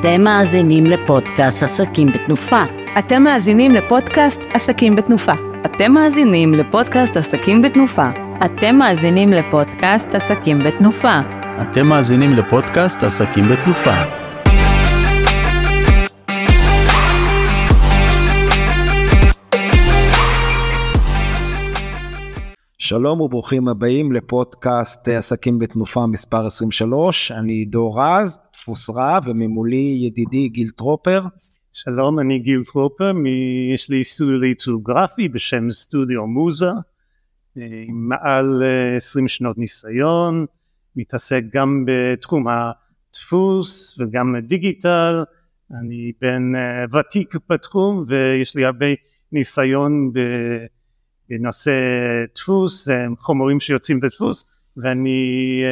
אתם מאזינים לפודקאסט עסקים בתנופה. אתם מאזינים לפודקאסט עסקים בתנופה. אתם מאזינים לפודקאסט עסקים בתנופה. אתם מאזינים לפודקאסט עסקים בתנופה. אתם מאזינים לפודקאסט עסקים בתנופה. שלום וברוכים הבאים לפודקאסט עסקים בתנופה מספר 23, אני דור רז, דפוס רב, וממולי ידידי גיל טרופר. שלום, אני גיל טרופר. יש לי סטודיו לעיצוב גרפי בשם סטודיו מוזה, אה, עם מעל 20 שנות ניסיון, מתעסק גם בתחום הדפוס וגם דיגיטל, אני בן אה, ותיק בתחום ויש לי הרבה ניסיון. בנושא דפוס, אה, חומרים שיוצאים בדפוס, ואני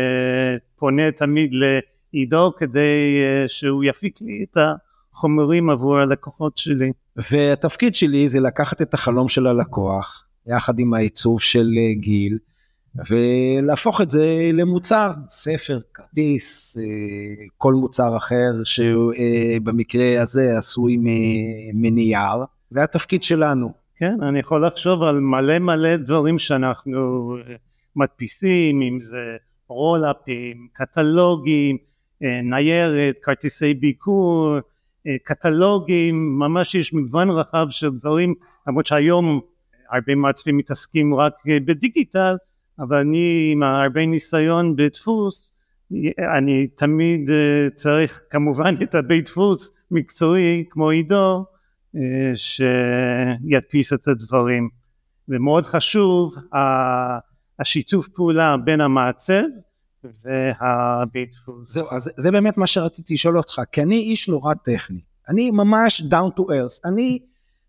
פונה תמיד לעידו כדי שהוא יפיק לי את החומרים עבור הלקוחות שלי. והתפקיד שלי זה לקחת את החלום של הלקוח, יחד עם העיצוב של גיל, ולהפוך את זה למוצר, ספר, כרטיס, כל מוצר אחר שבמקרה הזה עשוי מנייר, זה התפקיד שלנו. כן, אני יכול לחשוב על מלא מלא דברים שאנחנו מדפיסים, אם זה רולאפים, קטלוגים, ניירת, כרטיסי ביקור, קטלוגים, ממש יש מגוון רחב של דברים, למרות שהיום הרבה מעצבים מתעסקים רק בדיגיטל, אבל אני עם הרבה ניסיון בדפוס, אני תמיד צריך כמובן את הבית דפוס מקצועי כמו עידו, שידפיס את הדברים. ומאוד חשוב השיתוף פעולה בין המעצב והבית דפוס. זהו, אז זה באמת מה שרציתי לשאול אותך, כי אני איש נורא טכני, אני ממש down to earth, אני,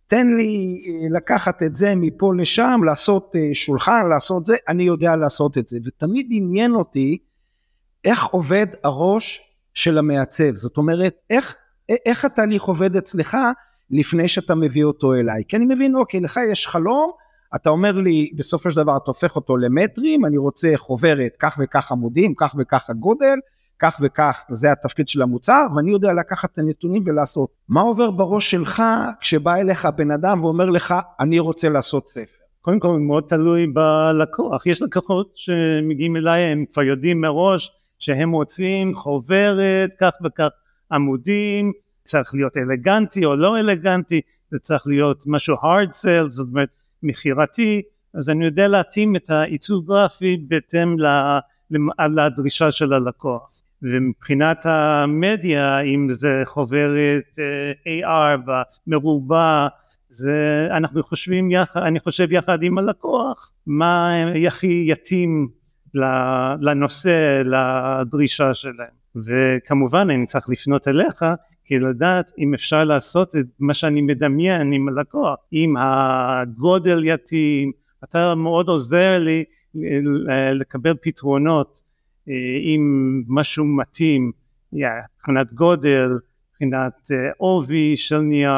תן לי לקחת את זה מפה לשם, לעשות שולחן, לעשות זה, אני יודע לעשות את זה, ותמיד עניין אותי איך עובד הראש של המעצב, זאת אומרת, איך, איך התהליך עובד אצלך לפני שאתה מביא אותו אליי, כי אני מבין, אוקיי, לך יש חלום, אתה אומר לי בסופו של דבר אתה הופך אותו למטרים, אני רוצה חוברת כך וכך עמודים, כך וכך הגודל, כך וכך זה התפקיד של המוצר, ואני יודע לקחת את הנתונים ולעשות. מה עובר בראש שלך כשבא אליך בן אדם ואומר לך, אני רוצה לעשות ספר? קודם כל מאוד תלוי בלקוח, יש לקוחות שמגיעים אליי, הם כבר יודעים מראש שהם רוצים חוברת, כך וכך עמודים, צריך להיות אלגנטי או לא אלגנטי, זה צריך להיות משהו hard sell, זאת אומרת מכירתי, אז אני יודע להתאים את העיצוב גרפי בהתאם לדרישה של הלקוח. ומבחינת המדיה, אם זה חוברת AR מרובע, זה אנחנו חושבים יחד, אני חושב יחד עם הלקוח, מה הכי יתאים לנושא, לדרישה שלהם. וכמובן אני צריך לפנות אליך כי לדעת אם אפשר לעשות את מה שאני מדמיין עם הלקוח, אם הגודל יתאים, אתה מאוד עוזר לי לקבל פתרונות אם משהו מתאים, מבחינת גודל, מבחינת עובי של נייר,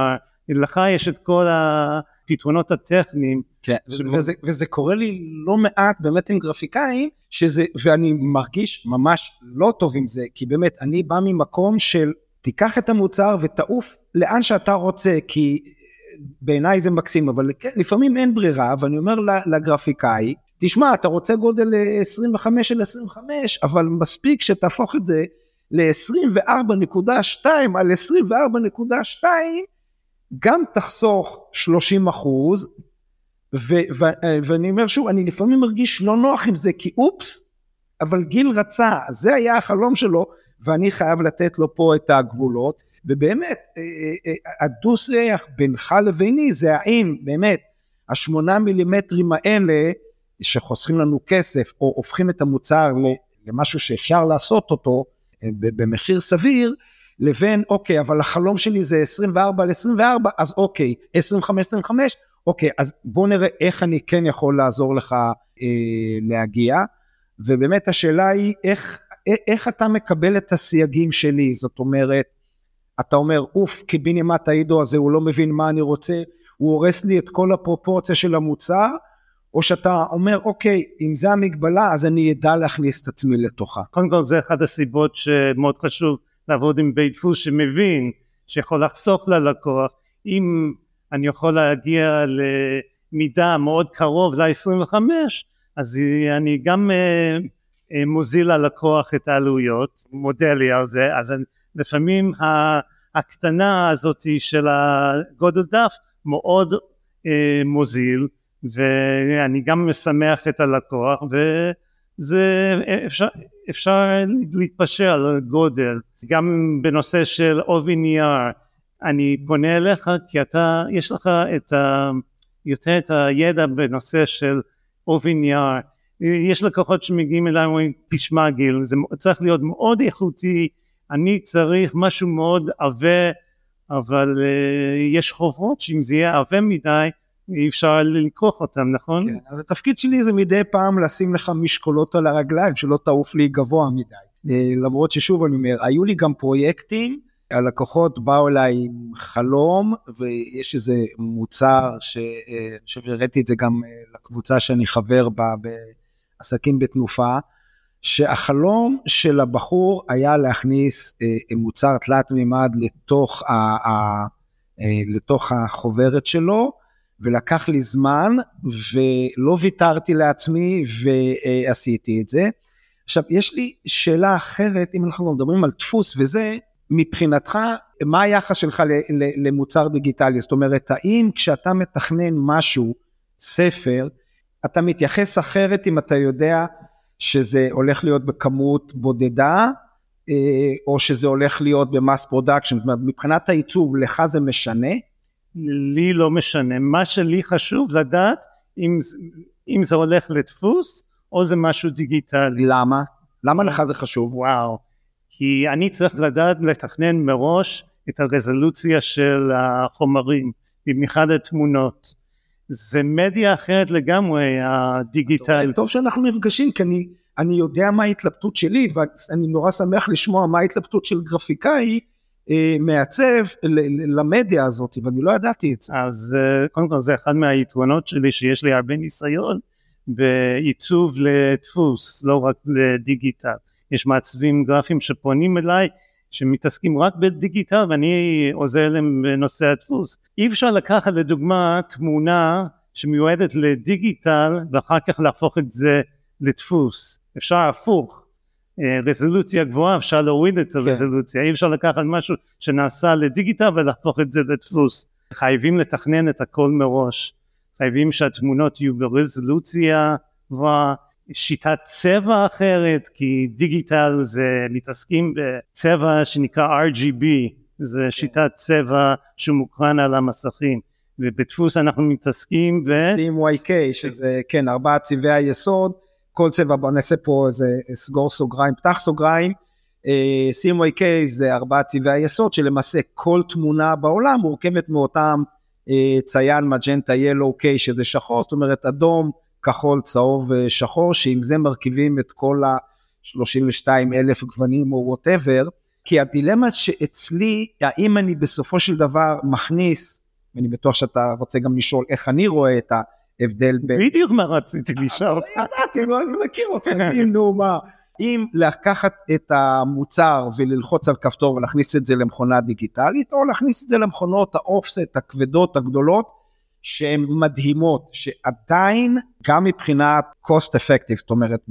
לך יש את כל הפתרונות הטכניים. כן, וזה, וזה קורה לי לא מעט באמת עם גרפיקאים, שזה, ואני מרגיש ממש לא טוב עם זה, כי באמת אני בא ממקום של תיקח את המוצר ותעוף לאן שאתה רוצה, כי בעיניי זה מקסים, אבל כן, לפעמים אין ברירה, ואני אומר לגרפיקאי, תשמע, אתה רוצה גודל 25 של 25, אבל מספיק שתהפוך את זה ל-24.2 על 24.2, גם תחסוך 30 אחוז, ואני אומר שוב, אני לפעמים מרגיש לא נוח עם זה, כי אופס, אבל גיל רצה, זה היה החלום שלו, ואני חייב לתת לו פה את הגבולות, ובאמת, הדו שיח בינך לביני זה האם באמת השמונה מילימטרים האלה שחוסכים לנו כסף או הופכים את המוצר למשהו שאפשר לעשות אותו במחיר סביר, לבין אוקיי אבל החלום שלי זה 24 על 24 אז אוקיי 25 25 אוקיי אז בוא נראה איך אני כן יכול לעזור לך אה, להגיע. ובאמת השאלה היא איך איך אתה מקבל את הסייגים שלי, זאת אומרת, אתה אומר, אוף, קיבינימט העידו הזה, הוא לא מבין מה אני רוצה, הוא הורס לי את כל הפרופורציה של המוצר, או שאתה אומר, אוקיי, אם זה המגבלה, אז אני אדע להכניס את עצמי לתוכה. קודם כל, זה אחת הסיבות שמאוד חשוב לעבוד עם בית דפוס שמבין, שיכול לחסוך ללקוח, אם אני יכול להגיע למידה מאוד קרוב ל-25, אז אני גם אה, מוזיל ללקוח את העלויות, מודה לי על זה, אז לפעמים הקטנה הזאת של הגודל דף מאוד אה, מוזיל, ואני גם משמח את הלקוח, וזה אפשר, אפשר להתפשר על גודל, גם בנושא של עובי נייר, אני פונה אליך כי אתה, יש לך את ה, יותר את הידע בנושא של עובי נייר, יש לקוחות שמגיעים אליי ואומרים תשמע גיל זה צריך להיות מאוד איכותי אני צריך משהו מאוד עבה אבל uh, יש חובות שאם זה יהיה עבה מדי אי אפשר לכרוך אותם נכון? כן, אז התפקיד שלי זה מדי פעם לשים לך משקולות על הרגליים שלא תעוף לי גבוה מדי אה, למרות ששוב אני אומר היו לי גם פרויקטים הלקוחות באו אליי עם חלום ויש איזה מוצר שאני חושב שהראיתי את זה גם אה, לקבוצה שאני חבר בה בעסקים בתנופה שהחלום של הבחור היה להכניס אה, מוצר תלת מימד לתוך, ה, ה, אה, לתוך החוברת שלו ולקח לי זמן ולא ויתרתי לעצמי ועשיתי את זה. עכשיו יש לי שאלה אחרת אם אנחנו מדברים על דפוס וזה מבחינתך, מה היחס שלך למוצר דיגיטלי? זאת אומרת, האם כשאתה מתכנן משהו, ספר, אתה מתייחס אחרת אם אתה יודע שזה הולך להיות בכמות בודדה, אה, או שזה הולך להיות ב mass production, זאת אומרת, מבחינת העיצוב, לך זה משנה? לי לא משנה, מה שלי חשוב לדעת אם, אם זה הולך לדפוס או זה משהו דיגיטלי. למה? למה לך זה חשוב? וואו. כי אני צריך לדעת לתכנן מראש את הרזולוציה של החומרים, במיוחד התמונות. זה מדיה אחרת לגמרי, הדיגיטל. טוב, טוב שאנחנו נפגשים, כי אני, אני יודע מה ההתלבטות שלי, ואני נורא שמח לשמוע מה ההתלבטות של גרפיקאי אה, מעצב למדיה הזאת, ואני לא ידעתי את זה. אז אה, קודם כל זה אחד מהיתרונות שלי, שיש לי הרבה ניסיון בעיצוב לדפוס, לא רק לדיגיטל. יש מעצבים גרפיים שפונים אליי שמתעסקים רק בדיגיטל ואני עוזר להם בנושא הדפוס. אי אפשר לקחת לדוגמה תמונה שמיועדת לדיגיטל ואחר כך להפוך את זה לדפוס. אפשר הפוך. אה, רזולוציה גבוהה אפשר להוריד את הרזולוציה. כן. אי אפשר לקחת משהו שנעשה לדיגיטל ולהפוך את זה לדפוס. חייבים לתכנן את הכל מראש. חייבים שהתמונות יהיו ברזולוציה גבוהה. שיטת צבע אחרת, כי דיגיטל זה מתעסקים בצבע שנקרא RGB, זה כן. שיטת צבע שמוקרן על המסכים. ובדפוס אנחנו מתעסקים ב... CMYK, שזה כן ארבעה צבעי היסוד, כל צבע, בוא נעשה פה איזה סגור סוגריים, פתח סוגריים, אה, CMYK זה ארבעה צבעי היסוד, שלמעשה כל תמונה בעולם מורכבת מאותם אה, cyan magenta yellow K שזה שחור, זאת אומרת אדום, כחול, צהוב ושחור, שעם זה מרכיבים את כל ה-32 אלף גוונים או whatever, כי הדילמה שאצלי, האם אני בסופו של דבר מכניס, ואני בטוח שאתה רוצה גם לשאול איך אני רואה את ההבדל בין... בדיוק מה רציתי לשאול. ידעתי, אני מכיר אותך, כאילו מה. אם לקחת את המוצר וללחוץ על כפתור ולהכניס את זה למכונה דיגיטלית, או להכניס את זה למכונות האופסט הכבדות הגדולות, שהן מדהימות, שעדיין גם מבחינת cost effective, זאת אומרת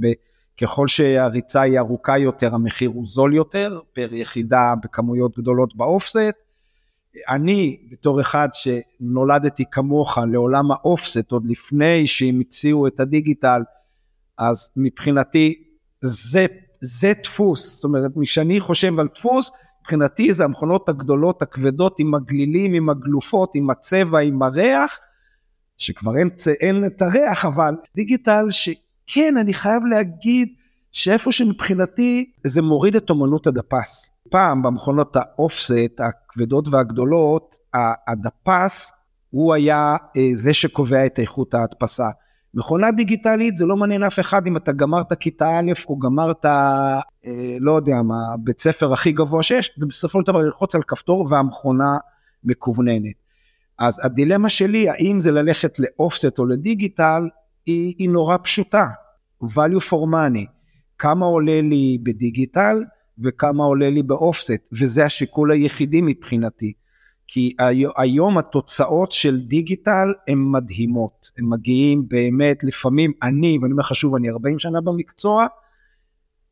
ככל שהריצה היא ארוכה יותר המחיר הוא זול יותר פר יחידה בכמויות גדולות באופסט. אני בתור אחד שנולדתי כמוך לעולם האופסט עוד לפני שהם הציעו את הדיגיטל, אז מבחינתי זה, זה דפוס, זאת אומרת כשאני חושב על דפוס מבחינתי זה המכונות הגדולות הכבדות עם הגלילים, עם הגלופות, עם הצבע, עם הריח, שכבר אין, אין את הריח, אבל דיגיטל שכן, אני חייב להגיד שאיפה שמבחינתי זה מוריד את אומנות הדפס. פעם במכונות האופסט הכבדות והגדולות, הדפס הוא היה אה, זה שקובע את איכות ההדפסה. מכונה דיגיטלית זה לא מעניין אף אחד אם אתה גמרת כיתה א' או גמרת אה, לא יודע מה בית ספר הכי גבוה שיש ובסופו של דבר ללחוץ על כפתור והמכונה מקווננת. אז הדילמה שלי האם זה ללכת לאופסט או לדיגיטל היא, היא נורא פשוטה value for money כמה עולה לי בדיגיטל וכמה עולה לי באופסט, וזה השיקול היחידי מבחינתי. כי היום התוצאות של דיגיטל הן מדהימות, הם מגיעים באמת לפעמים, אני, ואני אומר לך שוב, אני 40 שנה במקצוע,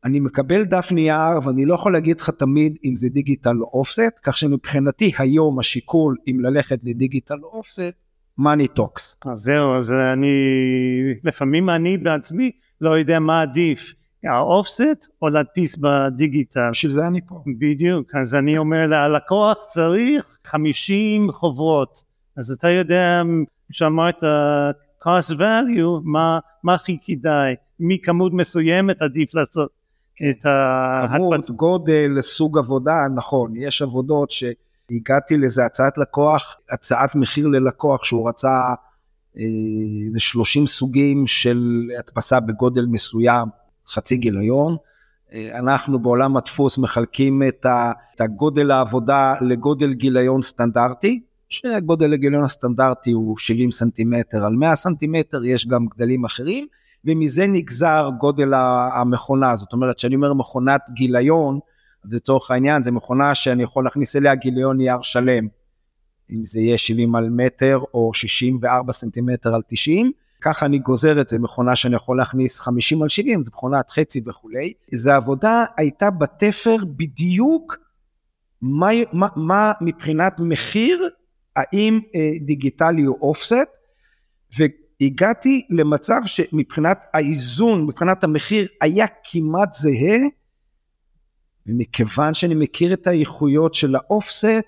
אני מקבל דף נייר ואני לא יכול להגיד לך תמיד אם זה דיגיטל או אופסט, כך שמבחינתי היום השיקול אם ללכת לדיגיטל או אופסט, money talks. אז זהו, אז אני, לפעמים אני בעצמי לא יודע מה עדיף, האופסט או להדפיס בדיגיטל. בשביל זה אני פה. בדיוק, אז אני אומר ללקוח צריך 50 חוברות, אז אתה יודע שאמרת cost value, מה, מה הכי כדאי, מכמות מסוימת עדיף לעשות את ה... כמות, גודל, סוג עבודה, נכון, יש עבודות שהגעתי לאיזה הצעת לקוח, הצעת מחיר ללקוח שהוא רצה איזה אה, 30 סוגים של הדפסה בגודל מסוים, חצי גיליון. אה, אנחנו בעולם הדפוס מחלקים את הגודל העבודה לגודל גיליון סטנדרטי, שגודל הגיליון הסטנדרטי הוא 70 סנטימטר. על 100 סנטימטר, יש גם גדלים אחרים, ומזה נגזר גודל המכונה, זאת אומרת שאני אומר מכונת גיליון, לצורך העניין זה מכונה שאני יכול להכניס אליה גיליון נייר שלם, אם זה יהיה 70 על מטר או 64 סנטימטר על 90, ככה אני גוזר את זה, מכונה שאני יכול להכניס 50 על 70, זה מכונת חצי וכולי. זו עבודה הייתה בתפר בדיוק מה, מה, מה מבחינת מחיר, האם אה, דיגיטלי או אופסט, והגעתי למצב שמבחינת האיזון, מבחינת המחיר, היה כמעט זהה, ומכיוון שאני מכיר את האיכויות של האופסט,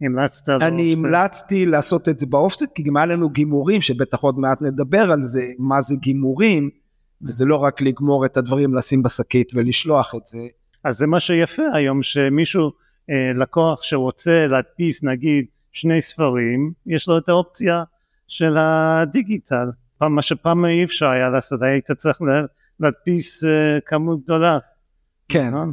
המלצת אני המלצתי לעשות את זה באופסט, כי גם היה לנו גימורים, שבטח עוד מעט נדבר על זה, מה זה גימורים, וזה לא רק לגמור את הדברים, לשים בשקית ולשלוח את זה. אז זה מה שיפה היום, שמישהו, אה, לקוח שרוצה להדפיס נגיד שני ספרים, יש לו את האופציה של הדיגיטל. פעם, מה שפעם אי אפשר היה לעשות, היית צריך להדפיס אה, כמות גדולה. כן. נכון?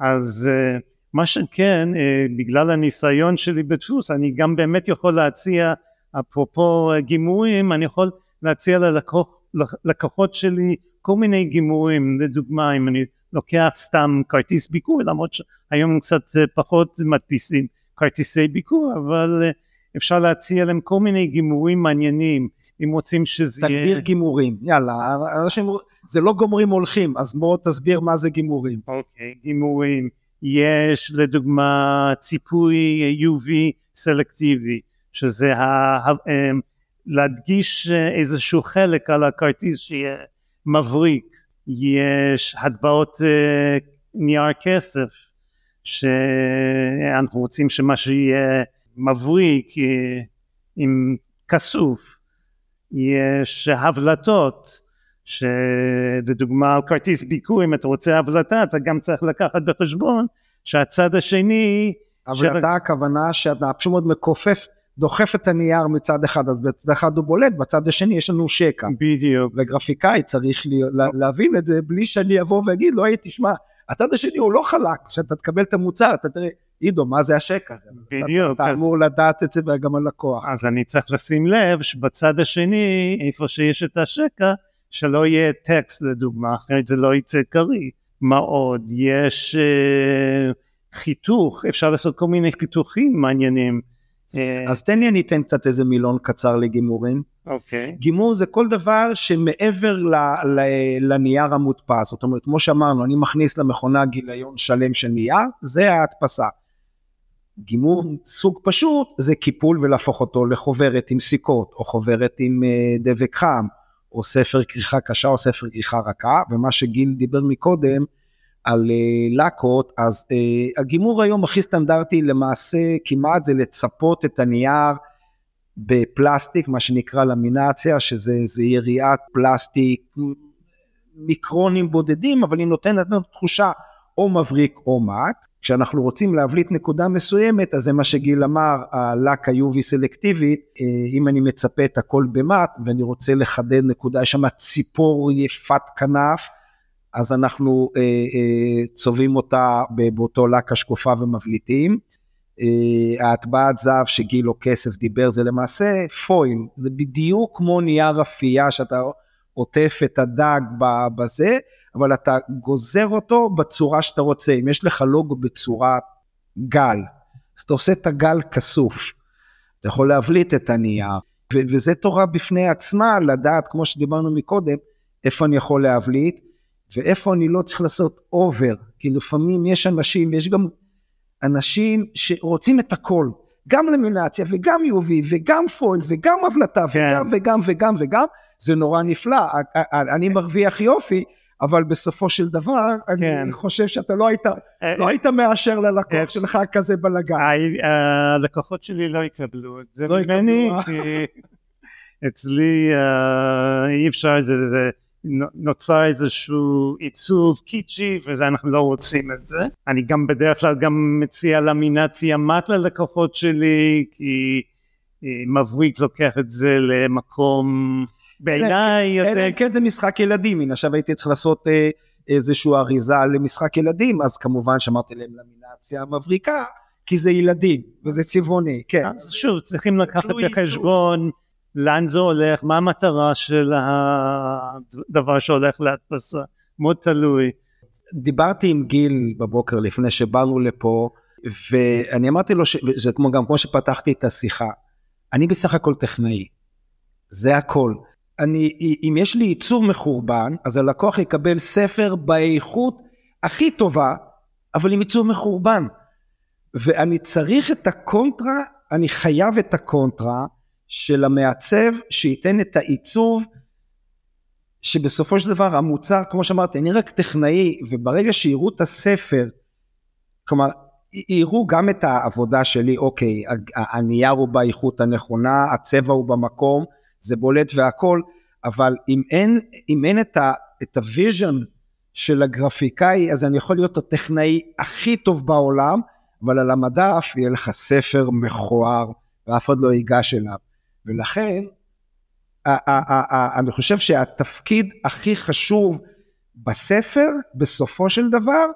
אז אה, מה שכן, אה, בגלל הניסיון שלי בדפוס, אני גם באמת יכול להציע, אפרופו אה, גימורים, אני יכול להציע ללקוח, ללקוחות שלי כל מיני גימורים, לדוגמה אם אני לוקח סתם כרטיס ביקור, למרות שהיום קצת אה, פחות מדפיסים כרטיסי ביקור, אבל אפשר להציע להם כל מיני גימורים מעניינים, אם רוצים שזה יהיה... תגדיר גימורים, יאללה, אנשים, זה לא גומרים הולכים, אז בוא תסביר מה זה גימורים. אוקיי, okay, גימורים. יש לדוגמה ציפוי UV סלקטיבי, שזה ה, אמ, להדגיש איזשהו חלק על הכרטיס שיהיה מבריק, יש הטבעות אה, נייר כסף, שאנחנו רוצים שמה שיהיה מבריק אה, עם כסוף, יש הבלטות שלדוגמה על כרטיס ביקור אם אתה רוצה הבלטה אתה גם צריך לקחת בחשבון שהצד השני הבלטה של... הכוונה שאתה פשוט מאוד מכופף דוחף את הנייר מצד אחד אז בצד אחד הוא בולט בצד השני יש לנו שקע. בדיוק. וגרפיקאי צריך לי, לה, להבין את זה בלי שאני אבוא ואגיד לא הייתי תשמע הצד השני הוא לא חלק. כשאתה תקבל את המוצר אתה תראה עידו מה זה השקע הזה? בדיוק אתה, אתה אז... אמור לדעת את זה גם הלקוח. אז אני צריך לשים לב שבצד השני איפה שיש את השקע שלא יהיה טקסט לדוגמה, אחרת זה לא יצא קריא. מה עוד? יש uh, חיתוך, אפשר לעשות כל מיני חיתוכים מעניינים. אה, אז תן לי אני אתן קצת איזה מילון קצר לגימורים. אוקיי. Okay. גימור זה כל דבר שמעבר ל, ל, לנייר המודפס, זאת אומרת כמו שאמרנו אני מכניס למכונה גיליון שלם של נייר, זה ההדפסה. גימור סוג פשוט זה קיפול ולהפוך אותו לחוברת עם סיכות או חוברת עם uh, דבק חם או ספר כריכה קשה או ספר כריכה רכה, ומה שגיל דיבר מקודם על uh, לקות, אז uh, הגימור היום הכי סטנדרטי למעשה כמעט זה לצפות את הנייר בפלסטיק, מה שנקרא למינציה, שזה יריעת פלסטיק, מיקרונים בודדים, אבל היא נותנת תחושה או מבריק או מט. כשאנחנו רוצים להבליט נקודה מסוימת, אז זה מה שגיל אמר, הלק ה-UV סלקטיבית, אה, אם אני מצפה את הכל במט ואני רוצה לחדד נקודה, יש שם ציפור יפת כנף, אז אנחנו אה, אה, צובעים אותה באותו לק השקופה ומבליטים. אה, ההטבעת זהב שגיל או כסף דיבר זה למעשה פויל, זה בדיוק כמו נייר אפייה שאתה עוטף את הדג בזה, אבל אתה גוזר אותו בצורה שאתה רוצה. אם יש לך לוגו בצורת גל, אז אתה עושה את הגל כסוף. אתה יכול להבליט את הנייר, ו- וזה תורה בפני עצמה, לדעת, כמו שדיברנו מקודם, איפה אני יכול להבליט, ואיפה אני לא צריך לעשות over, כי לפעמים יש אנשים, יש גם אנשים שרוצים את הכל, גם למינציה וגם UV וגם foil וגם הבלטה כן. וגם וגם וגם וגם, זה נורא נפלא, אני מרוויח יופי, אבל בסופו של דבר, כן. אני חושב שאתה לא היית, אה, לא היית מאשר ללקוח אה, שלך כזה בלאגן. הלקוחות שלי לא יקבלו את זה לא ממני, כי אצלי אה, אי אפשר, זה, זה נוצר איזשהו עיצוב קיצ'י ואנחנו לא רוצים את זה. אני גם בדרך כלל גם מציע למינציה מת ללקוחות שלי, כי מבריק לוקח את זה למקום בעיניי יותר... כן זה משחק ילדים, הנה עכשיו הייתי צריך לעשות אה, איזושהי אריזה למשחק ילדים, אז כמובן שמרתי להם למינציה המבריקה, כי זה ילדים וזה צבעוני, כן. אז שוב, צריכים לקחת בחשבון לאן זה הולך, מה המטרה של הדבר שהולך להדפסה, מאוד תלוי. דיברתי עם גיל בבוקר לפני שבאנו לפה, ואני אמרתי לו, זה כמו גם כמו שפתחתי את השיחה, אני בסך הכל טכנאי, זה הכל. אני, אם יש לי עיצוב מחורבן, אז הלקוח יקבל ספר באיכות הכי טובה, אבל עם עיצוב מחורבן. ואני צריך את הקונטרה, אני חייב את הקונטרה של המעצב שייתן את העיצוב שבסופו של דבר המוצר, כמו שאמרתי, אני רק טכנאי, וברגע שיראו את הספר, כלומר, יראו גם את העבודה שלי, אוקיי, הנייר הוא באיכות הנכונה, הצבע הוא במקום, זה בולט והכל, אבל אם אין, אם אין את, ה, את ה vision של הגרפיקאי, אז אני יכול להיות הטכנאי הכי טוב בעולם, אבל על המדף יהיה לך ספר מכוער, ואף אחד לא ייגש אליו. ולכן, אני חושב שהתפקיד הכי חשוב בספר, בסופו של דבר,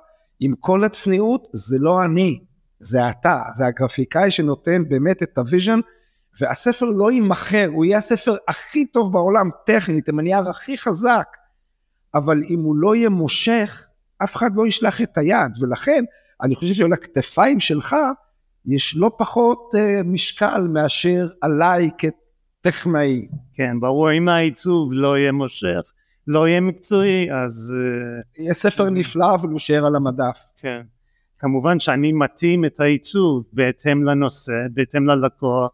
עם כל הצניעות, זה לא אני, זה אתה, זה הגרפיקאי שנותן באמת את ה vision והספר לא יימכר, הוא יהיה הספר הכי טוב בעולם טכנית, עם הנייר הכי חזק, אבל אם הוא לא יהיה מושך, אף אחד לא ישלח את היד, ולכן אני חושב שעל הכתפיים שלך יש לא פחות uh, משקל מאשר עליי כטכנאי. כן, ברור, אם העיצוב לא יהיה מושך, לא יהיה מקצועי, אז... Uh... יהיה ספר נפלא, אבל הוא יישאר על המדף. כן. כמובן שאני מתאים את העיצוב בהתאם לנושא, בהתאם ללקוח,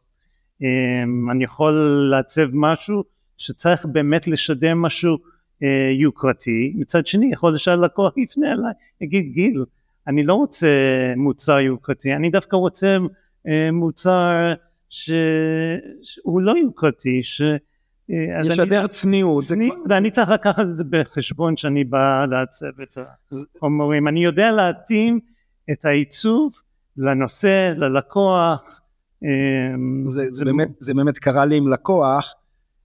אמ, אני יכול לעצב משהו שצריך באמת לשדר משהו אה, יוקרתי, מצד שני יכול שהלקוח יפנה אליי, יגיד גיל, אני לא רוצה מוצר יוקרתי, אני דווקא רוצה אה, מוצר שהוא לא יוקרתי, ש... אה, ישדר אני, צניעות. צניע, ואני צריך לקחת את זה בחשבון כשאני בא לעצב את החומרים. אני יודע להתאים את העיצוב לנושא, ללקוח, אמ, זה, זה, באמת, זה באמת קרה לי עם לקוח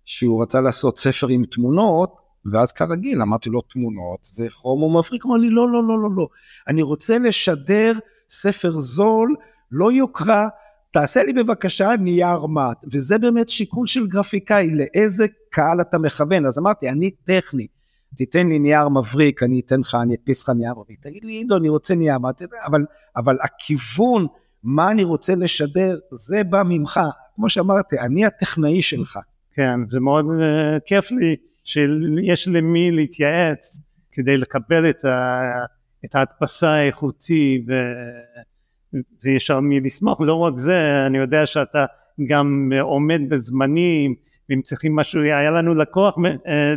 שהוא רצה לעשות ספר עם תמונות ואז כרגיל אמרתי לו תמונות זה חום מפריק אמר לי לא לא לא לא לא אני רוצה לשדר ספר זול לא יוקרה תעשה לי בבקשה נייר מת וזה באמת שיקול של גרפיקאי לאיזה קהל אתה מכוון אז אמרתי אני טכנאי תיתן לי נייר מבריק אני אתן לך אני אדפיס לך נייר מבריק תגיד לי עידו אני רוצה נייר מת אבל אבל הכיוון מה אני רוצה לשדר, זה בא ממך. כמו שאמרתי, אני הטכנאי שלך. כן, זה מאוד uh, כיף לי שיש למי להתייעץ כדי לקבל את, ה, את ההדפסה האיכותי ו, ויש על מי לסמוך. לא רק זה, אני יודע שאתה גם עומד בזמנים, ואם צריכים משהו, היה לנו לקוח uh,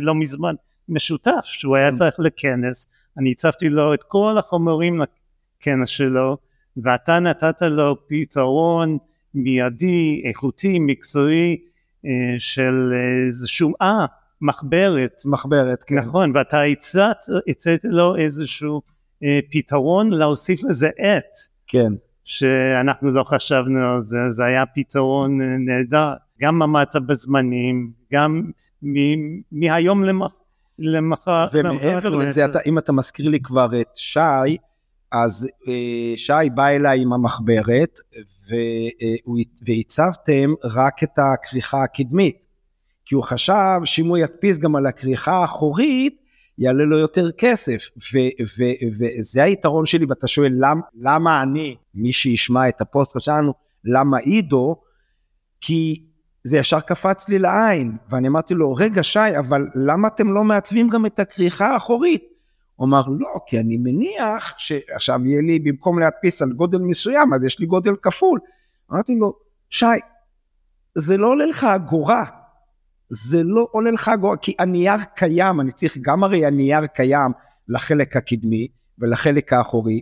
לא מזמן משותף, שהוא היה כן. צריך לכנס, אני הצבתי לו את כל החומרים לכנס שלו, ואתה נתת לו פתרון מיידי, איכותי, מקצועי אה, של איזשהו, אה, מחברת. מחברת, כן. נכון, ואתה הצעת, הצעת לו איזשהו אה, פתרון להוסיף לזה עט. כן. שאנחנו לא חשבנו על זה, זה היה פתרון אה, נהדר. גם עמדת בזמנים, גם מהיום למחר. ומעבר לזה, אם אתה מזכיר לי כבר את שי, אז אה, שי בא אליי עם המחברת והצבתם רק את הכריכה הקדמית. כי הוא חשב שאם הוא ידפיס גם על הכריכה האחורית, יעלה לו יותר כסף. וזה היתרון שלי, ואתה שואל למ- למה אני, מי שישמע את הפוסט שלנו, למה עידו? כי זה ישר קפץ לי לעין, ואני אמרתי לו, רגע שי, אבל למה אתם לא מעצבים גם את הכריכה האחורית? הוא אמר, לא, כי אני מניח שעכשיו יהיה לי, במקום להדפיס על גודל מסוים, אז יש לי גודל כפול. אמרתי לו, שי, זה לא עולה לך אגורה, זה לא עולה לך אגורה, כי הנייר קיים, אני צריך גם הרי הנייר קיים לחלק הקדמי ולחלק האחורי,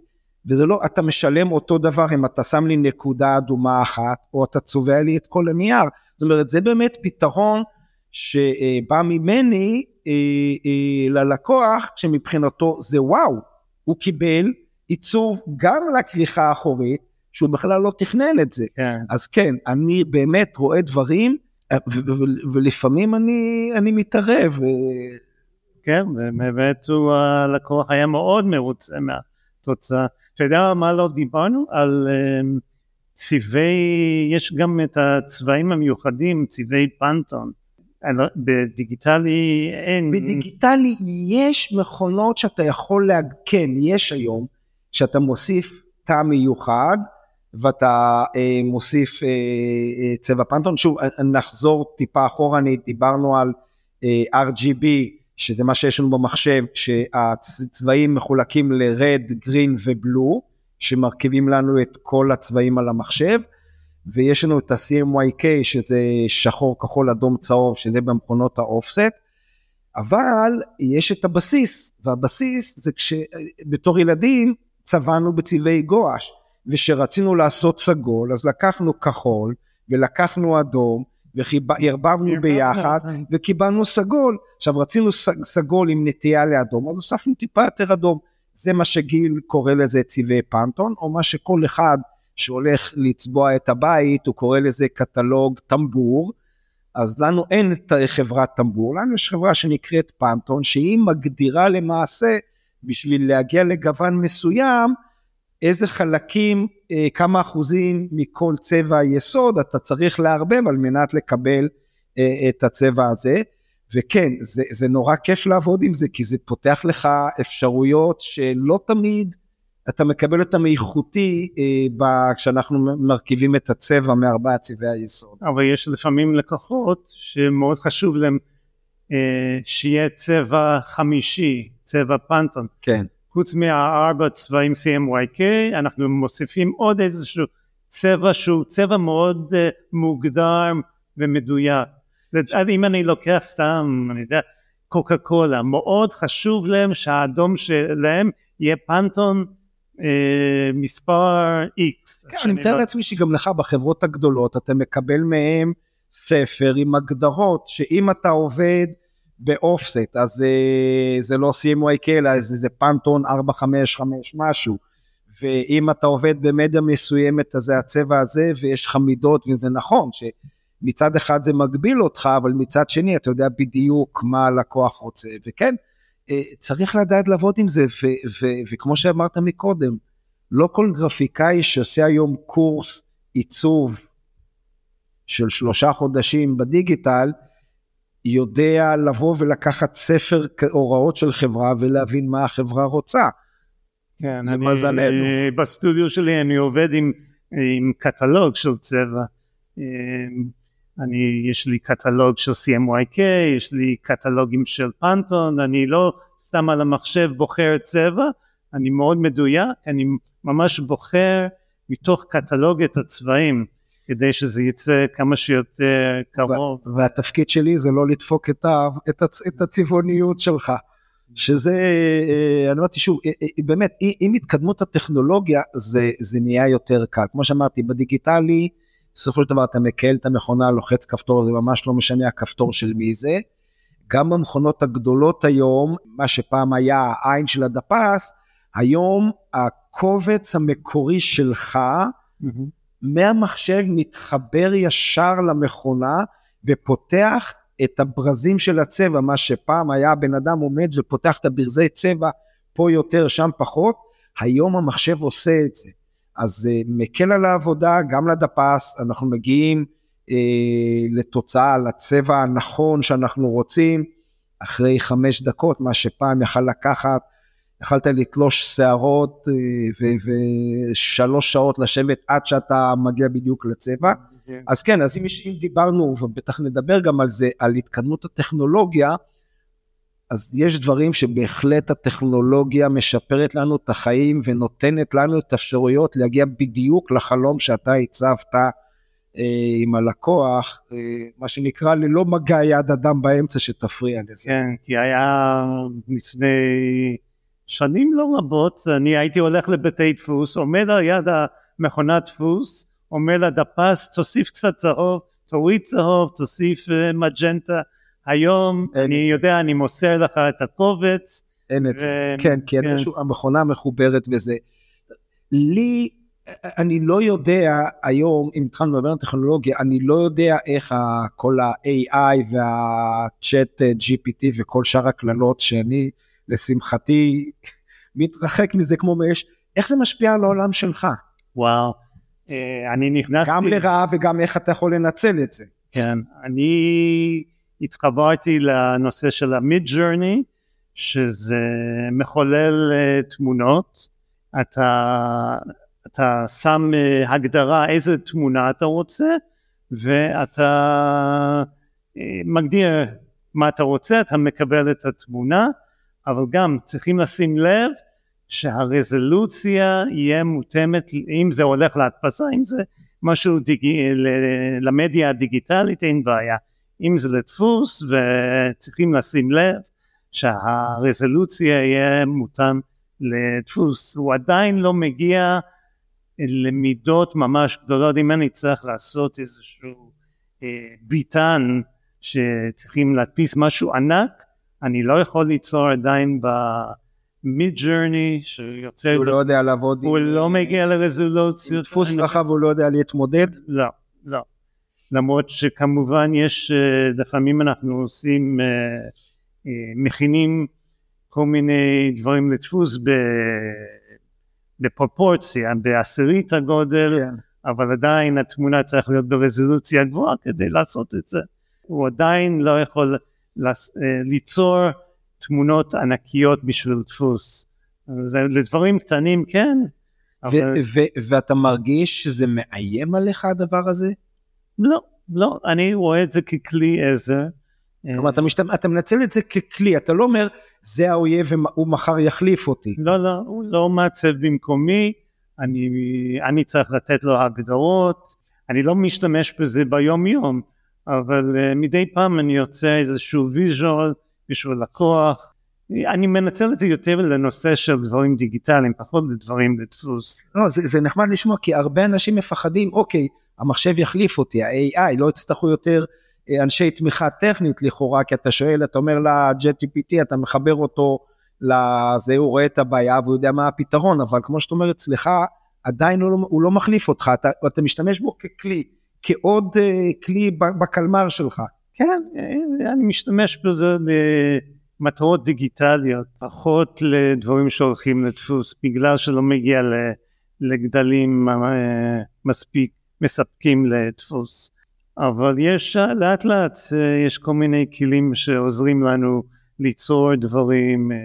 וזה לא, אתה משלם אותו דבר אם אתה שם לי נקודה אדומה אחת, או אתה צובע לי את כל הנייר. זאת אומרת, זה באמת פתרון שבא ממני אה, אה, ללקוח, שמבחינתו זה וואו, הוא קיבל עיצוב גם לכריכה האחורית, שהוא בכלל לא תכנן את זה. כן. אז כן, אני באמת רואה דברים, ולפעמים אני, אני מתערב. אה, כן, ובאמת הוא, הלקוח היה מאוד מרוצה מהתוצאה. אתה יודע מה לא דיברנו? על אמ, צבעי, יש גם את הצבעים המיוחדים, צבעי פנטון. על- בדיגיטלי אין. בדיגיטלי יש מכונות שאתה יכול, לה... כן, יש היום, שאתה מוסיף תא מיוחד, ואתה אה, מוסיף אה, אה, צבע פנטון. שוב, אה, נחזור טיפה אחורנית, דיברנו על אה, RGB, שזה מה שיש לנו במחשב, שהצבעים מחולקים ל-red, green ובלו, שמרכיבים לנו את כל הצבעים על המחשב, ויש לנו את ה-CMYK, שזה שחור, כחול, אדום, צהוב, שזה במכונות האופסט, אבל יש את הבסיס, והבסיס זה כשבתור ילדים צבענו בצבעי גואש, וכשרצינו לעשות סגול, אז לקחנו כחול, ולקחנו אדום, וערבבנו ביחד, וקיבלנו סגול. עכשיו רצינו סגול עם נטייה לאדום, אז הוספנו טיפה יותר אדום. זה מה שגיל קורא לזה צבעי פנטון, או מה שכל אחד שהולך לצבוע את הבית, הוא קורא לזה קטלוג טמבור. אז לנו אין את חברת טמבור, לנו יש חברה שנקראת פנטון, שהיא מגדירה למעשה, בשביל להגיע לגוון מסוים, איזה חלקים, אה, כמה אחוזים מכל צבע יסוד אתה צריך לערבב על מנת לקבל אה, את הצבע הזה. וכן, זה, זה נורא כיף לעבוד עם זה, כי זה פותח לך אפשרויות שלא תמיד אתה מקבל אותם איכותי אה, כשאנחנו מרכיבים את הצבע מארבעה צבעי היסוד. אבל יש לפעמים לקוחות שמאוד חשוב להם אה, שיהיה צבע חמישי, צבע פנטון. כן. חוץ מהארבע צבעים CMYK, אנחנו מוסיפים עוד איזשהו צבע שהוא צבע מאוד אה, מוגדר ומדויק. אם אני לוקח סתם, אני יודע, קוקה קולה, מאוד חשוב להם שהאדום שלהם יהיה פנטון אה, מספר X. כן, אני מתאר לעצמי שגם לך בחברות הגדולות אתה מקבל מהם ספר עם הגדרות שאם אתה עובד באופסט אז אה, זה לא CMYK אלא זה, זה פנטון 455 משהו. ואם אתה עובד במדיה מסוימת אז זה הצבע הזה ויש לך מידות וזה נכון שמצד אחד זה מגביל אותך אבל מצד שני אתה יודע בדיוק מה הלקוח רוצה. וכן אה, צריך לדעת לעבוד עם זה ו- ו- וכמו שאמרת מקודם לא כל גרפיקאי שעושה היום קורס עיצוב של שלושה חודשים בדיגיטל, יודע לבוא ולקחת ספר הוראות של חברה ולהבין מה החברה רוצה. כן, אני, למזלנו. אה, בסטודיו שלי אני עובד עם, עם קטלוג של צבע. אה, אני, יש לי קטלוג של CMYK, יש לי קטלוגים של פנטון, אני לא סתם על המחשב בוחר צבע, אני מאוד מדויק, אני ממש בוחר מתוך קטלוג את הצבעים, כדי שזה יצא כמה שיותר קרוב. והתפקיד שלי זה לא לדפוק את, ה, את, הצ, את הצבעוניות שלך. שזה, אה, אני אמרתי שוב, אה, אה, באמת, עם התקדמות הטכנולוגיה זה, זה נהיה יותר קל. כמו שאמרתי, בדיגיטלי, בסופו של דבר אתה מקל את המכונה, לוחץ כפתור, זה ממש לא משנה הכפתור של מי זה. גם במכונות הגדולות היום, מה שפעם היה העין של הדפס, היום הקובץ המקורי שלך, מהמחשב מתחבר ישר למכונה ופותח את הברזים של הצבע, מה שפעם היה בן אדם עומד ופותח את הברזי צבע פה יותר, שם פחות, היום המחשב עושה את זה. אז זה מקל על העבודה, גם לדפס, אנחנו מגיעים אה, לתוצאה, לצבע הנכון שאנחנו רוצים, אחרי חמש דקות, מה שפעם יכל לקחת, יכלת לתלוש שערות אה, ושלוש שעות לשבת עד שאתה מגיע בדיוק לצבע. כן. אז כן, אז אם, אם דיברנו, ובטח נדבר גם על זה, על התקדמות הטכנולוגיה, אז יש דברים שבהחלט הטכנולוגיה משפרת לנו את החיים ונותנת לנו את האפשרויות להגיע בדיוק לחלום שאתה הצבת אה, עם הלקוח, אה, מה שנקרא ללא מגע יד אדם באמצע שתפריע לזה. כן, כי היה לפני שנים לא רבות, אני הייתי הולך לבתי דפוס, עומד על יד המכונת דפוס, אומר לדפס תוסיף קצת צהוב, תוריד צהוב, תוסיף uh, מג'נטה, היום אני יודע, אני מוסר לך את הקובץ. אין את זה, כן, כי כן. המכונה מחוברת בזה. לי, אני לא יודע היום, אם התחלנו לדבר על טכנולוגיה, אני לא יודע איך כל ה-AI וה-Chat GPT וכל שאר הקללות שאני, לשמחתי, מתרחק מזה כמו מאש, איך זה משפיע על העולם שלך? וואו, אה, אני נכנסתי... גם לרעה וגם איך אתה יכול לנצל את זה. כן, אני התחברתי לנושא של המיד ג'רני, שזה מחולל uh, תמונות, אתה, אתה שם uh, הגדרה איזה תמונה אתה רוצה, ואתה מגדיר מה אתה רוצה, אתה מקבל את התמונה, אבל גם צריכים לשים לב שהרזולוציה יהיה מותאמת, אם זה הולך להדפסה, אם זה משהו דיג... למדיה הדיגיטלית אין בעיה, אם זה לדפוס וצריכים לשים לב שהרזולוציה יהיה מותאם לדפוס, הוא עדיין לא מגיע למידות ממש גדולות, אם אני צריך לעשות איזשהו אה, ביטן שצריכים להדפיס משהו ענק, אני לא יכול ליצור עדיין ב... מיד ג'רני שיוצא... הוא לא יודע לעבוד הוא לא מגיע לרזולוציות. דפוס רחב הוא לא יודע להתמודד? לא, לא. למרות שכמובן יש, אה, לפעמים אנחנו עושים, אה, אה, מכינים כל מיני דברים לדפוס בפרופורציה, בעשירית הגודל, כן. אבל עדיין התמונה צריכה להיות ברזולוציה גבוהה כדי לעשות את זה. הוא עדיין לא יכול ליצור תמונות ענקיות בשביל דפוס. זה לדברים קטנים כן. אבל... ואתה מרגיש שזה מאיים עליך הדבר הזה? לא, לא, אני רואה את זה ככלי עזר. כלומר, אתה, משת... אתה מנצל את זה ככלי, אתה לא אומר, זה האויב והוא מחר יחליף אותי. לא, לא, הוא לא מעצב במקומי, אני, אני צריך לתת לו הגדרות, אני לא משתמש בזה ביום יום, אבל uh, מדי פעם אני יוצא איזשהו ויז'ואל בשביל לקוח. אני מנצל את זה יותר לנושא של דברים דיגיטליים, פחות לדברים לדפוס. לא, זה, זה נחמד לשמוע, כי הרבה אנשים מפחדים, אוקיי, המחשב יחליף אותי, ה-AI, לא יצטרכו יותר אה, אנשי תמיכה טכנית לכאורה, כי אתה שואל, אתה אומר ל-JTPT, אתה מחבר אותו לזה, הוא רואה את הבעיה והוא יודע מה הפתרון, אבל כמו שאתה אומר אצלך, עדיין הוא לא, הוא לא מחליף אותך, אתה, אתה משתמש בו ככלי, כעוד uh, כלי בקלמר שלך. כן, אה, אני משתמש בזה למטרות דיגיטליות, פחות לדברים שהולכים לדפוס, בגלל שלא מגיע לגדלים מספיק מספקים לדפוס. אבל יש לאט לאט אה, יש כל מיני כלים שעוזרים לנו ליצור דברים, אה,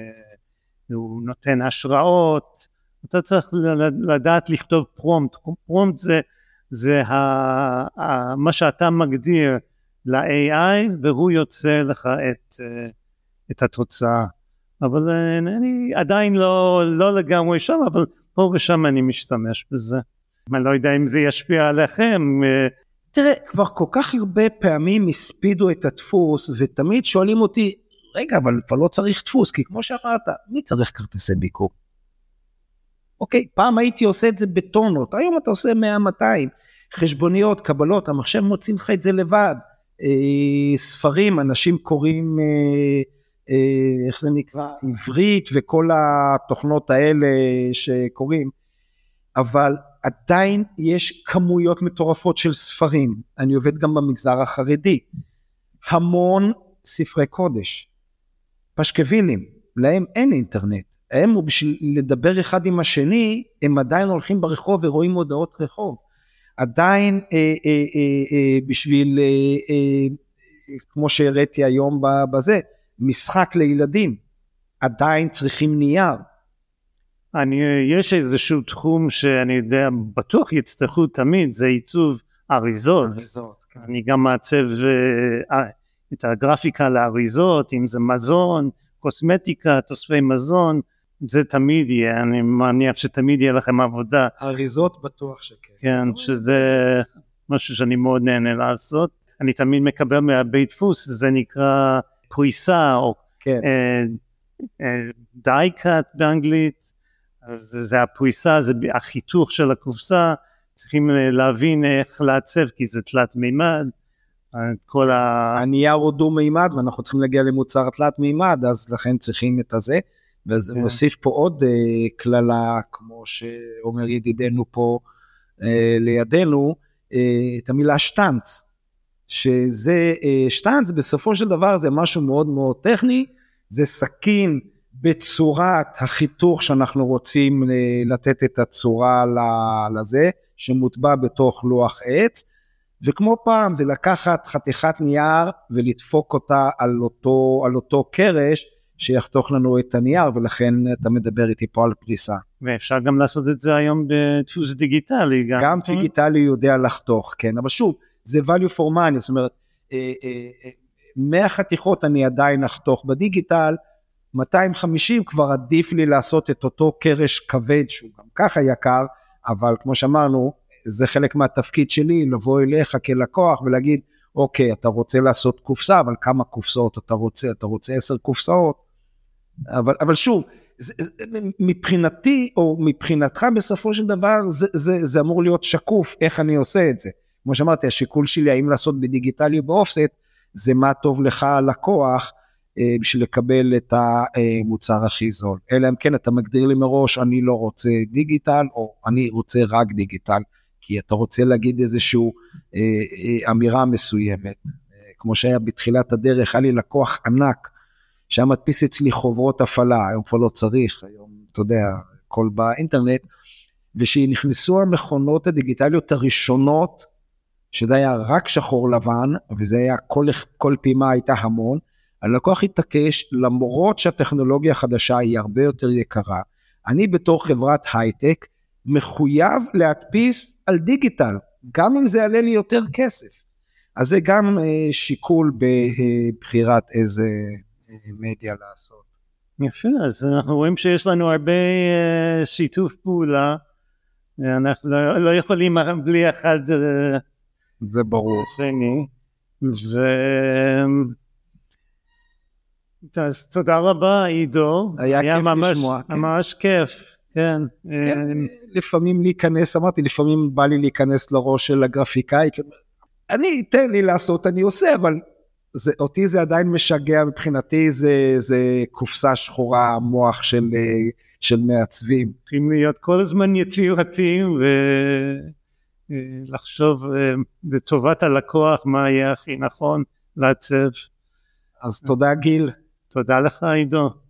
הוא נותן השראות, אתה צריך לדעת לכתוב פרומפט, פרומפט זה, זה ה, ה, מה שאתה מגדיר ל-AI והוא יוצא לך את, אה, את התוצאה. אבל אני עדיין לא, לא לגמרי שם, אבל פה ושם אני משתמש בזה. אני לא יודע אם זה ישפיע עליכם. אה, תראה, כבר כל כך הרבה פעמים הספידו את הדפוס, ותמיד שואלים אותי, רגע, אבל כבר לא צריך דפוס, כי כמו שאמרת, מי צריך כרטיסי ביקור? אוקיי, פעם הייתי עושה את זה בטונות, היום אתה עושה 100-200, חשבוניות, קבלות, המחשב מוציא לך את זה לבד. אה, ספרים, אנשים קוראים, אה, אה, איך זה נקרא, עברית וכל התוכנות האלה שקוראים, אבל עדיין יש כמויות מטורפות של ספרים, אני עובד גם במגזר החרדי, המון ספרי קודש, פשקווילים, להם אין אינטרנט, הם בשביל לדבר אחד עם השני, הם עדיין הולכים ברחוב ורואים הודעות רחוב. עדיין אה, אה, אה, אה, בשביל, אה, אה, כמו שהראיתי היום בזה, משחק לילדים, עדיין צריכים נייר. אני, יש איזשהו תחום שאני יודע, בטוח יצטרכו תמיד, זה עיצוב אריזות. אריזות כן. אני גם מעצב אה, את הגרפיקה לאריזות, אם זה מזון, קוסמטיקה, תוספי מזון, זה תמיד יהיה, אני מניח שתמיד יהיה לכם עבודה. אריזות בטוח שכן. כן, שזה משהו שאני מאוד נהנה לעשות. אני תמיד מקבל מהבית דפוס, זה נקרא פריסה, או כן. אה, אה, דייקאט באנגלית, אז זה הפריסה, זה החיתוך של הקופסה, צריכים להבין איך לעצב כי זה תלת מימד. את כל ה... הנייר הוא דו מימד ואנחנו צריכים להגיע למוצר תלת מימד אז לכן צריכים את הזה. ונוסיף כן. פה עוד uh, קללה כמו שאומר ידידנו פה uh, לידינו uh, את המילה שטאנץ. שזה שטאנץ בסופו של דבר זה משהו מאוד מאוד טכני זה סכין בצורת החיתוך שאנחנו רוצים לתת את הצורה לזה שמוטבע בתוך לוח עץ וכמו פעם זה לקחת חתיכת נייר ולדפוק אותה על אותו, על אותו קרש שיחתוך לנו את הנייר ולכן אתה מדבר איתי פה על פריסה. ואפשר גם לעשות את זה היום בדפוס דיגיטלי גם. גם דיגיטלי יודע לחתוך, כן, אבל שוב, זה value for money, זאת אומרת, 100 אה, אה, חתיכות אני עדיין אחתוך בדיגיטל, 250 כבר עדיף לי לעשות את אותו קרש כבד שהוא גם ככה יקר, אבל כמו שאמרנו, זה חלק מהתפקיד שלי, לבוא אליך כלקוח ולהגיד, אוקיי, אתה רוצה לעשות קופסה, אבל כמה קופסאות אתה רוצה? אתה רוצה עשר קופסאות? אבל, אבל שוב, זה, זה, מבחינתי, או מבחינתך בסופו של דבר, זה, זה, זה אמור להיות שקוף איך אני עושה את זה. כמו שאמרתי, השיקול שלי האם לעשות בדיגיטלי או באופסט, זה מה טוב לך הלקוח אה, בשביל לקבל את המוצר הכי זול. אלא אם כן אתה מגדיר לי מראש, אני לא רוצה דיגיטל, או אני רוצה רק דיגיטל. כי אתה רוצה להגיד איזושהי אה, אה, אמירה מסוימת. אה, כמו שהיה בתחילת הדרך, היה לי לקוח ענק, שהיה מדפיס אצלי חוברות הפעלה, היום כבר לא צריך, היום, אתה יודע, הכל באינטרנט, ושנכנסו המכונות הדיגיטליות הראשונות, שזה היה רק שחור לבן, וזה היה, כל, כל פעימה הייתה המון, הלקוח התעקש, למרות שהטכנולוגיה החדשה היא הרבה יותר יקרה, אני בתור חברת הייטק, מחויב להדפיס על דיגיטל, גם אם זה יעלה לי יותר כסף. אז זה גם אה, שיקול בבחירת איזה אה, מדיה לעשות. יפה, אז אנחנו רואים שיש לנו הרבה אה, שיתוף פעולה, אנחנו לא, לא יכולים בלי אחד זה ברור. שני, ו... אז תודה רבה עידו, היה, היה כיף ממש, לשמוע, כן. ממש כיף. כן. כן אה, לפעמים להיכנס, אמרתי, לפעמים בא לי להיכנס לראש של הגרפיקאי, אני, תן לי לעשות, אני עושה, אבל זה, אותי זה עדיין משגע מבחינתי, זה, זה קופסה שחורה, המוח של, אה, של מעצבים. צריכים להיות כל הזמן יצירתיים ולחשוב אה, לטובת הלקוח מה יהיה הכי נכון לעצב. אז תודה גיל. תודה לך עידו.